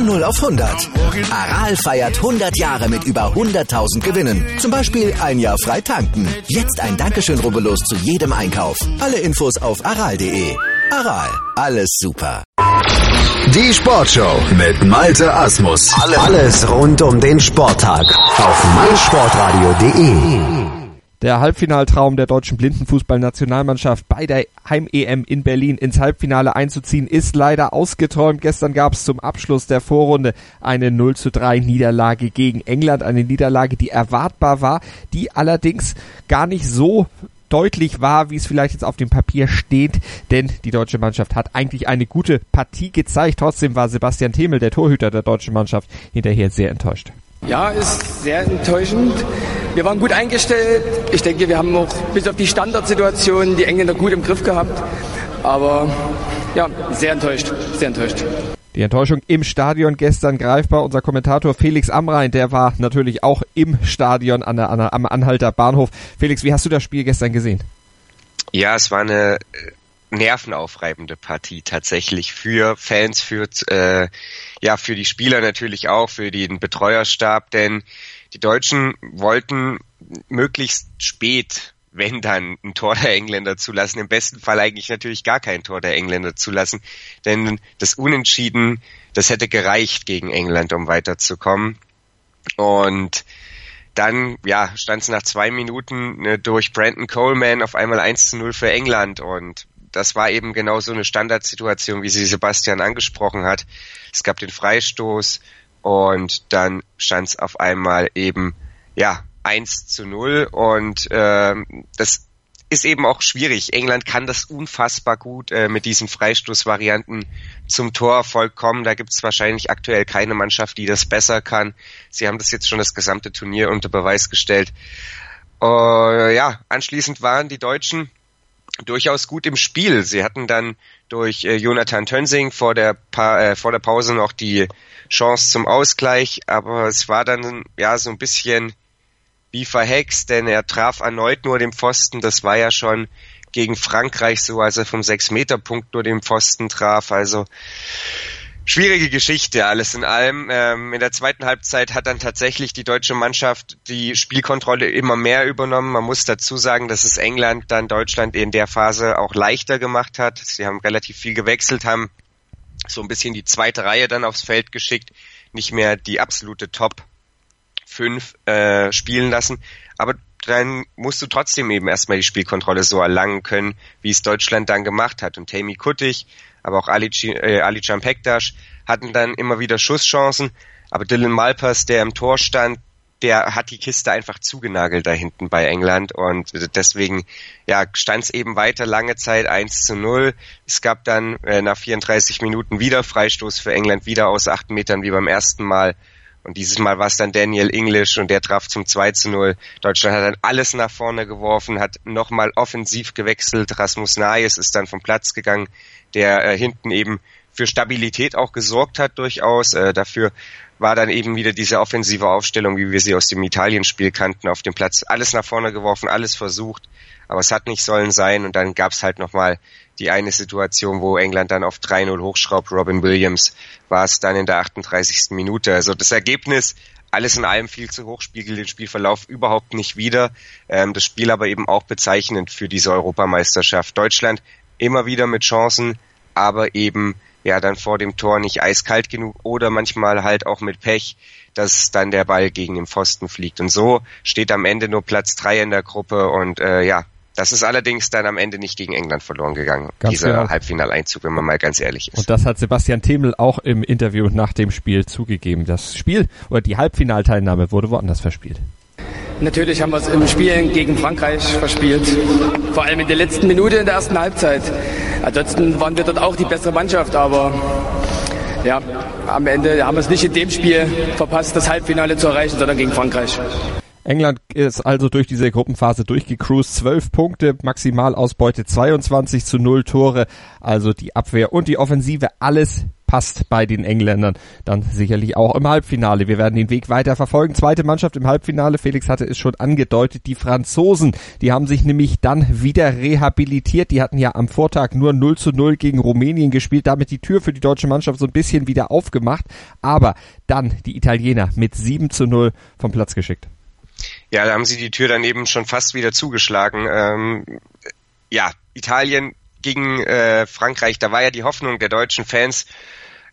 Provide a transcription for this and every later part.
Von 0 auf 100. Aral feiert 100 Jahre mit über 100.000 Gewinnen. Zum Beispiel ein Jahr frei tanken. Jetzt ein Dankeschön, rubbellos zu jedem Einkauf. Alle Infos auf aral.de. Aral, alles super. Die Sportshow mit Malte Asmus. Alles rund um den Sporttag auf meinsportradio.de. Der Halbfinaltraum der deutschen Blindenfußballnationalmannschaft bei der Heim-EM in Berlin ins Halbfinale einzuziehen, ist leider ausgeträumt. Gestern gab es zum Abschluss der Vorrunde eine 0 zu 3 Niederlage gegen England. Eine Niederlage, die erwartbar war, die allerdings gar nicht so deutlich war, wie es vielleicht jetzt auf dem Papier steht, denn die deutsche Mannschaft hat eigentlich eine gute Partie gezeigt. Trotzdem war Sebastian Themel, der Torhüter der deutschen Mannschaft, hinterher sehr enttäuscht. Ja, ist sehr enttäuschend. Wir waren gut eingestellt. Ich denke, wir haben auch bis auf die Standardsituation die Engländer gut im Griff gehabt. Aber ja, sehr enttäuscht, sehr enttäuscht. Die Enttäuschung im Stadion gestern greifbar. Unser Kommentator Felix Amrein, der war natürlich auch im Stadion an der, an der, am Anhalter Bahnhof. Felix, wie hast du das Spiel gestern gesehen? Ja, es war eine nervenaufreibende Partie tatsächlich für Fans, für äh, ja für die Spieler natürlich auch, für den Betreuerstab, denn die Deutschen wollten möglichst spät, wenn dann ein Tor der Engländer zulassen, im besten Fall eigentlich natürlich gar kein Tor der Engländer zulassen, denn das Unentschieden, das hätte gereicht gegen England, um weiterzukommen. Und dann ja, stand es nach zwei Minuten ne, durch Brandon Coleman auf einmal 1 zu 0 für England. Und das war eben genau so eine Standardsituation, wie sie Sebastian angesprochen hat. Es gab den Freistoß und dann stand es auf einmal eben, ja, 1 zu 0 und ähm, das ist eben auch schwierig. England kann das unfassbar gut äh, mit diesen Freistoßvarianten zum Torerfolg kommen. Da gibt es wahrscheinlich aktuell keine Mannschaft, die das besser kann. Sie haben das jetzt schon das gesamte Turnier unter Beweis gestellt. Uh, ja, anschließend waren die Deutschen durchaus gut im Spiel. Sie hatten dann durch äh, Jonathan Tönsing vor der, pa äh, vor der Pause noch die Chance zum Ausgleich, aber es war dann ja so ein bisschen wie verhext, denn er traf erneut nur den Pfosten. Das war ja schon gegen Frankreich so, als er vom Sechs-Meter-Punkt nur den Pfosten traf. Also schwierige Geschichte, alles in allem. Ähm, in der zweiten Halbzeit hat dann tatsächlich die deutsche Mannschaft die Spielkontrolle immer mehr übernommen. Man muss dazu sagen, dass es England dann Deutschland in der Phase auch leichter gemacht hat. Sie haben relativ viel gewechselt, haben so ein bisschen die zweite Reihe dann aufs Feld geschickt, nicht mehr die absolute Top 5 äh, spielen lassen. Aber dann musst du trotzdem eben erstmal die Spielkontrolle so erlangen können, wie es Deutschland dann gemacht hat. Und Tammy Kuttig aber auch Ali, äh, Ali Pektas hatten dann immer wieder Schusschancen. Aber Dylan Malpers, der im Tor stand, der hat die Kiste einfach zugenagelt da hinten bei England und deswegen ja stand es eben weiter lange Zeit 1 zu 0. Es gab dann äh, nach 34 Minuten wieder Freistoß für England, wieder aus acht Metern wie beim ersten Mal. Und dieses Mal war es dann Daniel English und der traf zum 2 zu 0. Deutschland hat dann alles nach vorne geworfen, hat nochmal offensiv gewechselt. Rasmus Nayes ist dann vom Platz gegangen der äh, hinten eben für Stabilität auch gesorgt hat durchaus. Äh, dafür war dann eben wieder diese offensive Aufstellung, wie wir sie aus dem Italienspiel kannten, auf dem Platz. Alles nach vorne geworfen, alles versucht, aber es hat nicht sollen sein. Und dann gab es halt nochmal die eine Situation, wo England dann auf 3-0 hochschraubt. Robin Williams war es dann in der 38. Minute. Also das Ergebnis alles in allem viel zu hoch, spiegelt den Spielverlauf überhaupt nicht wider. Ähm, das Spiel aber eben auch bezeichnend für diese Europameisterschaft. Deutschland immer wieder mit Chancen, aber eben ja dann vor dem Tor nicht eiskalt genug oder manchmal halt auch mit Pech, dass dann der Ball gegen den Pfosten fliegt. Und so steht am Ende nur Platz drei in der Gruppe und äh, ja, das ist allerdings dann am Ende nicht gegen England verloren gegangen, ganz dieser genau. Halbfinaleinzug, wenn man mal ganz ehrlich ist. Und das hat Sebastian Themel auch im Interview nach dem Spiel zugegeben. Das Spiel oder die Halbfinalteilnahme wurde woanders verspielt. Natürlich haben wir es im Spiel gegen Frankreich verspielt. Vor allem in der letzten Minute in der ersten Halbzeit. Ansonsten waren wir dort auch die bessere Mannschaft, aber ja, am Ende haben wir es nicht in dem Spiel verpasst, das Halbfinale zu erreichen, sondern gegen Frankreich. England ist also durch diese Gruppenphase durchgecruised. 12 Punkte, Maximalausbeute 22 zu 0 Tore. Also die Abwehr und die Offensive, alles passt bei den Engländern dann sicherlich auch im Halbfinale. Wir werden den Weg weiter verfolgen. Zweite Mannschaft im Halbfinale, Felix hatte es schon angedeutet, die Franzosen, die haben sich nämlich dann wieder rehabilitiert. Die hatten ja am Vortag nur 0 zu 0 gegen Rumänien gespielt, damit die Tür für die deutsche Mannschaft so ein bisschen wieder aufgemacht. Aber dann die Italiener mit 7 zu 0 vom Platz geschickt. Ja, da haben sie die Tür dann eben schon fast wieder zugeschlagen. Ähm, ja, Italien gegen äh, Frankreich, da war ja die Hoffnung der deutschen Fans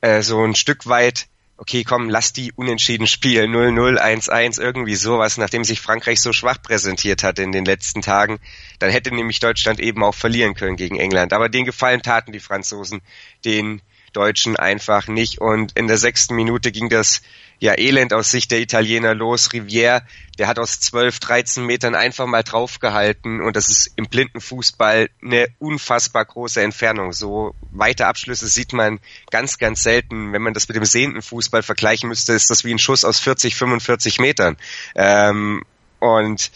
äh, so ein Stück weit, okay, komm, lass die unentschieden spielen, 0-0, 1-1, irgendwie sowas, nachdem sich Frankreich so schwach präsentiert hat in den letzten Tagen, dann hätte nämlich Deutschland eben auch verlieren können gegen England. Aber den Gefallen taten die Franzosen den Deutschen einfach nicht. Und in der sechsten Minute ging das ja elend aus Sicht der Italiener los. Rivière, der hat aus 12, 13 Metern einfach mal draufgehalten und das ist im blinden Fußball eine unfassbar große Entfernung. So weite Abschlüsse sieht man ganz, ganz selten. Wenn man das mit dem sehenden Fußball vergleichen müsste, ist das wie ein Schuss aus 40, 45 Metern. Ähm, und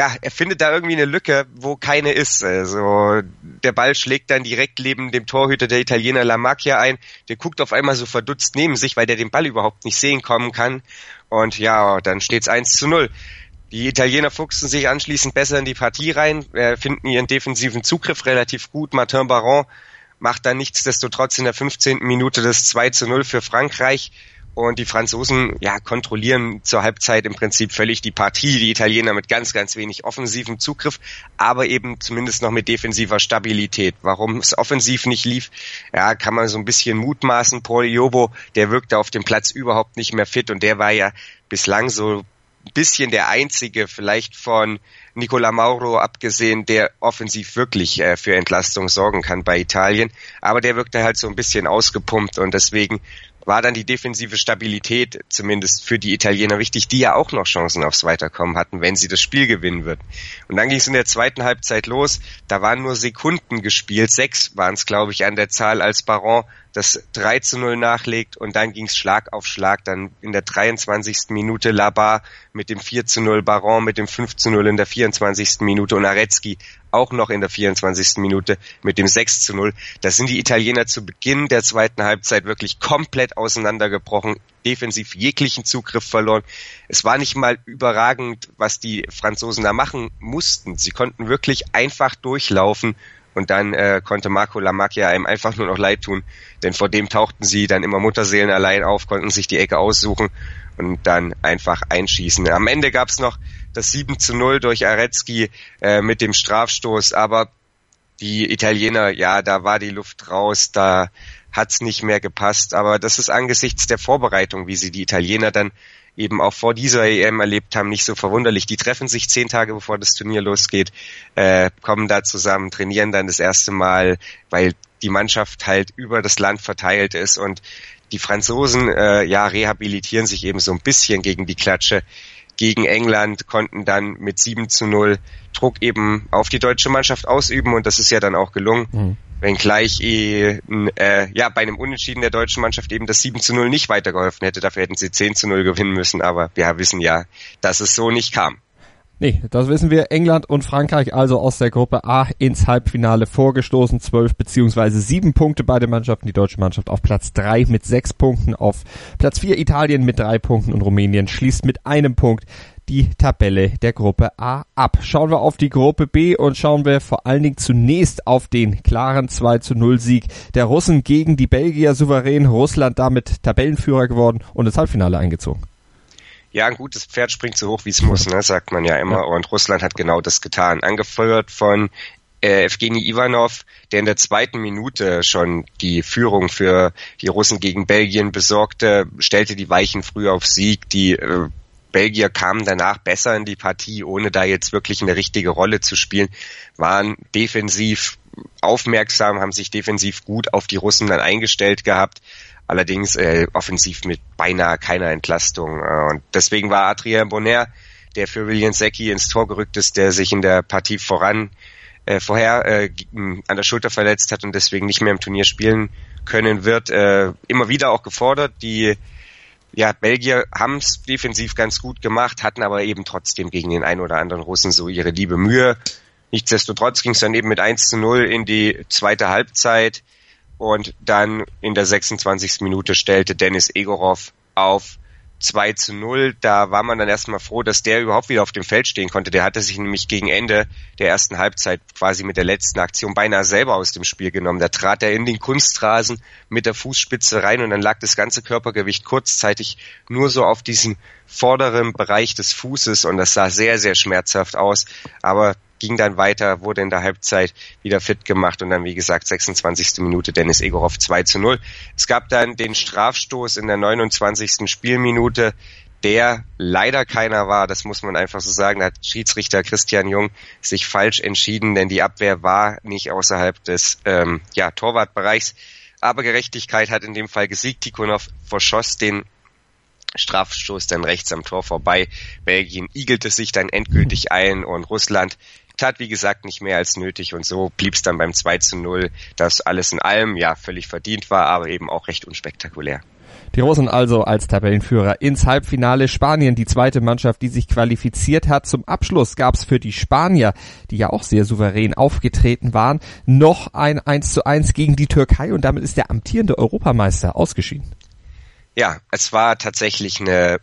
ja, er findet da irgendwie eine Lücke, wo keine ist. Also der Ball schlägt dann direkt neben dem Torhüter der Italiener La Macchia ein. Der guckt auf einmal so verdutzt neben sich, weil der den Ball überhaupt nicht sehen kommen kann. Und ja, dann steht's 1 zu 0. Die Italiener fuchsen sich anschließend besser in die Partie rein, äh, finden ihren defensiven Zugriff relativ gut. Martin Baron macht dann nichtsdestotrotz in der 15. Minute das 2 zu 0 für Frankreich. Und die Franzosen ja, kontrollieren zur Halbzeit im Prinzip völlig die Partie. Die Italiener mit ganz, ganz wenig offensivem Zugriff, aber eben zumindest noch mit defensiver Stabilität. Warum es offensiv nicht lief, ja, kann man so ein bisschen mutmaßen. Paul Iobo, der wirkte auf dem Platz überhaupt nicht mehr fit und der war ja bislang so ein bisschen der einzige, vielleicht von Nicola Mauro abgesehen, der offensiv wirklich äh, für Entlastung sorgen kann bei Italien. Aber der wirkte halt so ein bisschen ausgepumpt und deswegen war dann die defensive Stabilität zumindest für die Italiener wichtig, die ja auch noch Chancen aufs Weiterkommen hatten, wenn sie das Spiel gewinnen würden. Und dann ging es in der zweiten Halbzeit los. Da waren nur Sekunden gespielt. Sechs waren es, glaube ich, an der Zahl, als Baron das 3 zu 0 nachlegt und dann ging es Schlag auf Schlag. Dann in der 23. Minute Labar mit dem 4 zu 0, Baron mit dem 5 zu 0 in der 24. Minute und Aretzky auch noch in der 24. Minute mit dem 6 zu 0. Da sind die Italiener zu Beginn der zweiten Halbzeit wirklich komplett auseinandergebrochen, defensiv jeglichen Zugriff verloren. Es war nicht mal überragend, was die Franzosen da machen mussten. Sie konnten wirklich einfach durchlaufen und dann äh, konnte Marco Lamacchia einem einfach nur noch leid tun, denn vor dem tauchten sie dann immer Mutterseelen allein auf, konnten sich die Ecke aussuchen und dann einfach einschießen. Am Ende gab's noch das 7 zu 0 durch Aretzky äh, mit dem Strafstoß, aber die Italiener, ja, da war die Luft raus, da hat's nicht mehr gepasst, aber das ist angesichts der Vorbereitung, wie sie die Italiener dann eben auch vor dieser EM erlebt haben, nicht so verwunderlich. Die treffen sich zehn Tage bevor das Turnier losgeht, äh, kommen da zusammen, trainieren dann das erste Mal, weil die Mannschaft halt über das Land verteilt ist und die Franzosen äh, ja rehabilitieren sich eben so ein bisschen gegen die Klatsche gegen England, konnten dann mit 7 zu 0 Druck eben auf die deutsche Mannschaft ausüben und das ist ja dann auch gelungen. Mhm. Wenngleich äh, ja, bei einem Unentschieden der deutschen Mannschaft eben das 7 zu 0 nicht weitergeholfen hätte. Dafür hätten sie 10 zu 0 gewinnen müssen, aber wir wissen ja, dass es so nicht kam. Nee, das wissen wir. England und Frankreich also aus der Gruppe A ins Halbfinale vorgestoßen. Zwölf beziehungsweise sieben Punkte beide Mannschaften. Die deutsche Mannschaft auf Platz drei mit sechs Punkten. Auf Platz vier Italien mit drei Punkten und Rumänien schließt mit einem Punkt die Tabelle der Gruppe A ab. Schauen wir auf die Gruppe B und schauen wir vor allen Dingen zunächst auf den klaren 2 zu 0 Sieg der Russen gegen die Belgier souverän. Russland damit Tabellenführer geworden und ins Halbfinale eingezogen ja, ein gutes Pferd springt so hoch, wie es muss, ne, sagt man ja immer. Und Russland hat genau das getan. Angefeuert von äh, Evgeny Ivanov, der in der zweiten Minute schon die Führung für die Russen gegen Belgien besorgte, stellte die Weichen früh auf Sieg. Die äh, Belgier kamen danach besser in die Partie, ohne da jetzt wirklich eine richtige Rolle zu spielen, waren defensiv aufmerksam, haben sich defensiv gut auf die Russen dann eingestellt gehabt, allerdings äh, offensiv mit beinahe keiner Entlastung. Äh, und deswegen war Adrien Bonner, der für William Secchi ins Tor gerückt ist, der sich in der Partie voran äh, vorher äh, an der Schulter verletzt hat und deswegen nicht mehr im Turnier spielen können wird, äh, immer wieder auch gefordert. Die ja, Belgier haben es defensiv ganz gut gemacht, hatten aber eben trotzdem gegen den einen oder anderen Russen so ihre liebe Mühe. Nichtsdestotrotz ging es dann eben mit 1 zu 0 in die zweite Halbzeit Und dann in der 26. Minute stellte Dennis Egorov auf 2 zu 0. Da war man dann erstmal froh, dass der überhaupt wieder auf dem Feld stehen konnte. Der hatte sich nämlich gegen Ende der ersten Halbzeit quasi mit der letzten Aktion beinahe selber aus dem Spiel genommen. Da trat er in den Kunstrasen mit der Fußspitze rein und dann lag das ganze Körpergewicht kurzzeitig nur so auf diesem vorderen Bereich des Fußes und das sah sehr, sehr schmerzhaft aus. Aber ging dann weiter, wurde in der Halbzeit wieder fit gemacht und dann, wie gesagt, 26. Minute Dennis Egorov 2 zu 0. Es gab dann den Strafstoß in der 29. Spielminute, der leider keiner war, das muss man einfach so sagen. Da hat Schiedsrichter Christian Jung sich falsch entschieden, denn die Abwehr war nicht außerhalb des ähm, ja, Torwartbereichs. Aber Gerechtigkeit hat in dem Fall gesiegt. Tikhonov verschoss den Strafstoß dann rechts am Tor vorbei. Belgien igelte sich dann endgültig ein und Russland tat, wie gesagt, nicht mehr als nötig und so blieb es dann beim 2 zu 0, das alles in allem ja völlig verdient war, aber eben auch recht unspektakulär. Die Russen also als Tabellenführer ins Halbfinale. Spanien, die zweite Mannschaft, die sich qualifiziert hat. Zum Abschluss gab es für die Spanier, die ja auch sehr souverän aufgetreten waren, noch ein 1 zu 1 gegen die Türkei und damit ist der amtierende Europameister ausgeschieden. Ja, es war tatsächlich eine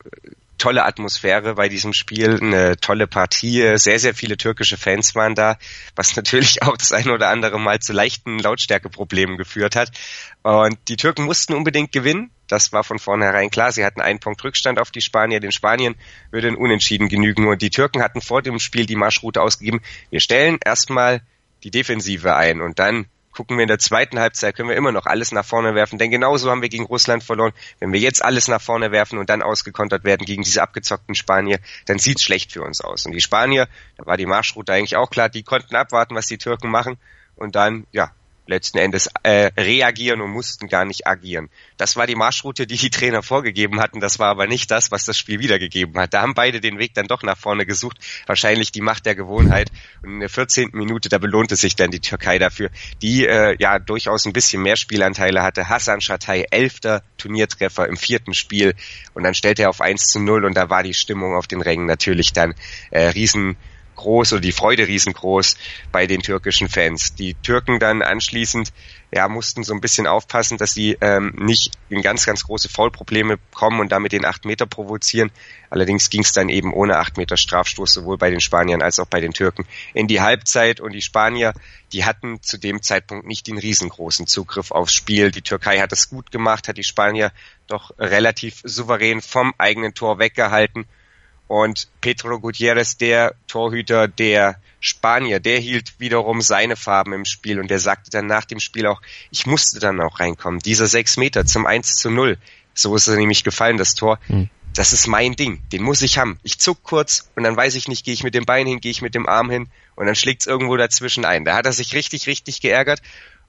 tolle Atmosphäre bei diesem Spiel, eine tolle Partie, sehr, sehr viele türkische Fans waren da, was natürlich auch das eine oder andere Mal zu leichten Lautstärkeproblemen geführt hat. Und die Türken mussten unbedingt gewinnen. Das war von vornherein klar. Sie hatten einen Punkt Rückstand auf die Spanier. Den Spanien würde ein Unentschieden genügen. Und die Türken hatten vor dem Spiel die Marschroute ausgegeben. Wir stellen erstmal die Defensive ein und dann gucken wir in der zweiten Halbzeit, können wir immer noch alles nach vorne werfen, denn genauso haben wir gegen Russland verloren. Wenn wir jetzt alles nach vorne werfen und dann ausgekontert werden gegen diese abgezockten Spanier, dann sieht's schlecht für uns aus. Und die Spanier, da war die Marschroute eigentlich auch klar, die konnten abwarten, was die Türken machen und dann, ja, letzten Endes äh, reagieren und mussten gar nicht agieren. Das war die Marschroute, die die Trainer vorgegeben hatten. Das war aber nicht das, was das Spiel wiedergegeben hat. Da haben beide den Weg dann doch nach vorne gesucht. Wahrscheinlich die Macht der Gewohnheit. Und in der 14. Minute, da belohnte sich dann die Türkei dafür, die äh, ja durchaus ein bisschen mehr Spielanteile hatte. Hassan Schatay, elfter Turniertreffer im vierten Spiel. Und dann stellte er auf 1 zu 0 und da war die Stimmung auf den Rängen natürlich dann äh, riesen groß oder die Freude riesengroß bei den türkischen Fans. Die Türken dann anschließend ja mussten so ein bisschen aufpassen, dass sie ähm, nicht in ganz ganz große Foulprobleme kommen und damit den acht Meter provozieren. Allerdings ging es dann eben ohne acht Meter Strafstoß sowohl bei den Spaniern als auch bei den Türken in die Halbzeit und die Spanier, die hatten zu dem Zeitpunkt nicht den riesengroßen Zugriff aufs Spiel. Die Türkei hat es gut gemacht, hat die Spanier doch relativ souverän vom eigenen Tor weggehalten und Pedro Gutierrez, der Torhüter der Spanier, der hielt wiederum seine Farben im Spiel und der sagte dann nach dem Spiel auch, ich musste dann auch reinkommen. Dieser sechs Meter zum 1 zu 0, so ist er nämlich gefallen, das Tor. Hm. Das ist mein Ding, den muss ich haben. Ich zuck kurz und dann weiß ich nicht, gehe ich mit dem Bein hin, gehe ich mit dem Arm hin und dann schlägt's irgendwo dazwischen ein. Da hat er sich richtig, richtig geärgert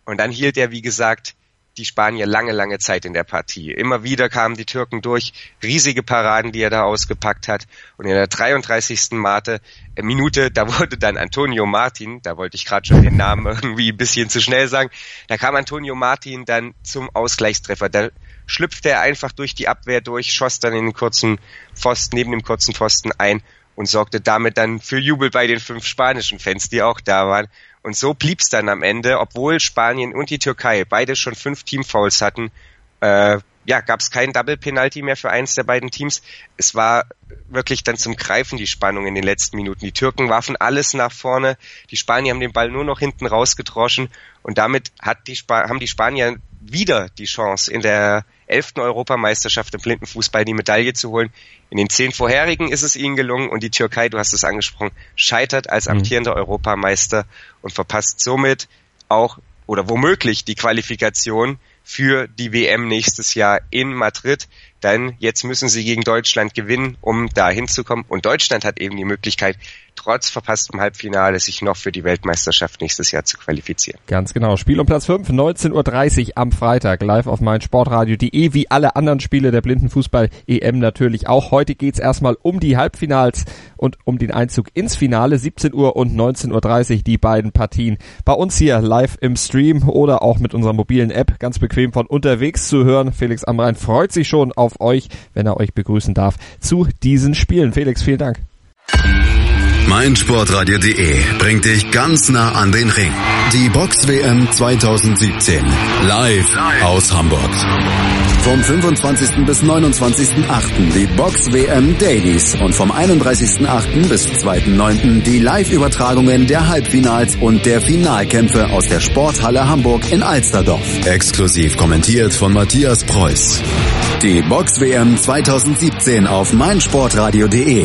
und dann hielt er, wie gesagt, die Spanier lange, lange Zeit in der Partie. Immer wieder kamen die Türken durch, riesige Paraden, die er da ausgepackt hat. Und in der 33. Mate, äh, Minute, da wurde dann Antonio Martin, da wollte ich gerade schon den Namen irgendwie ein bisschen zu schnell sagen, da kam Antonio Martin dann zum Ausgleichstreffer. Da schlüpfte er einfach durch die Abwehr durch, schoss dann in den kurzen Pfosten, neben dem kurzen Pfosten ein und sorgte damit dann für Jubel bei den fünf spanischen Fans, die auch da waren. Und so blieb's dann am Ende, obwohl Spanien und die Türkei beide schon fünf Teamfouls hatten, äh, ja, gab es kein Double Penalty mehr für eins der beiden Teams. Es war wirklich dann zum Greifen die Spannung in den letzten Minuten. Die Türken warfen alles nach vorne, die Spanier haben den Ball nur noch hinten rausgedroschen und damit hat die haben die Spanier wieder die Chance in der elften Europameisterschaft im Blindenfußball die Medaille zu holen. In den zehn vorherigen ist es ihnen gelungen und die Türkei, du hast es angesprochen, scheitert als mhm. amtierender mhm. Europameister und verpasst somit auch oder womöglich die Qualifikation für die WM nächstes Jahr in Madrid. Denn jetzt müssen sie gegen Deutschland gewinnen, um da hinzukommen. Und Deutschland hat eben die Möglichkeit, trotz verpasstem Halbfinale sich noch für die Weltmeisterschaft nächstes Jahr zu qualifizieren. Ganz genau. Spiel um Platz 5, 19.30 Uhr am Freitag, live auf meinsportradio.de, wie alle anderen Spiele der Blindenfußball-EM natürlich auch. Heute geht's erstmal um die Halbfinals und um den Einzug ins Finale, 17 Uhr und 19.30 Uhr, die beiden Partien. Bei uns hier live im Stream oder auch mit unserer mobilen App, ganz bequem von unterwegs zu hören. Felix Amrein freut sich schon auf euch, wenn er euch begrüßen darf zu diesen Spielen. Felix, vielen Dank. meinsportradio.de bringt dich ganz nah an den Ring. Die Box WM 2017. Live aus Hamburg. Vom 25. bis 29.8. die Box WM Dailies und vom 31.8. bis 2.9. die Live-Übertragungen der Halbfinals und der Finalkämpfe aus der Sporthalle Hamburg in Alsterdorf. Exklusiv kommentiert von Matthias Preuß. Die Box WM 2017 auf meinsportradio.de.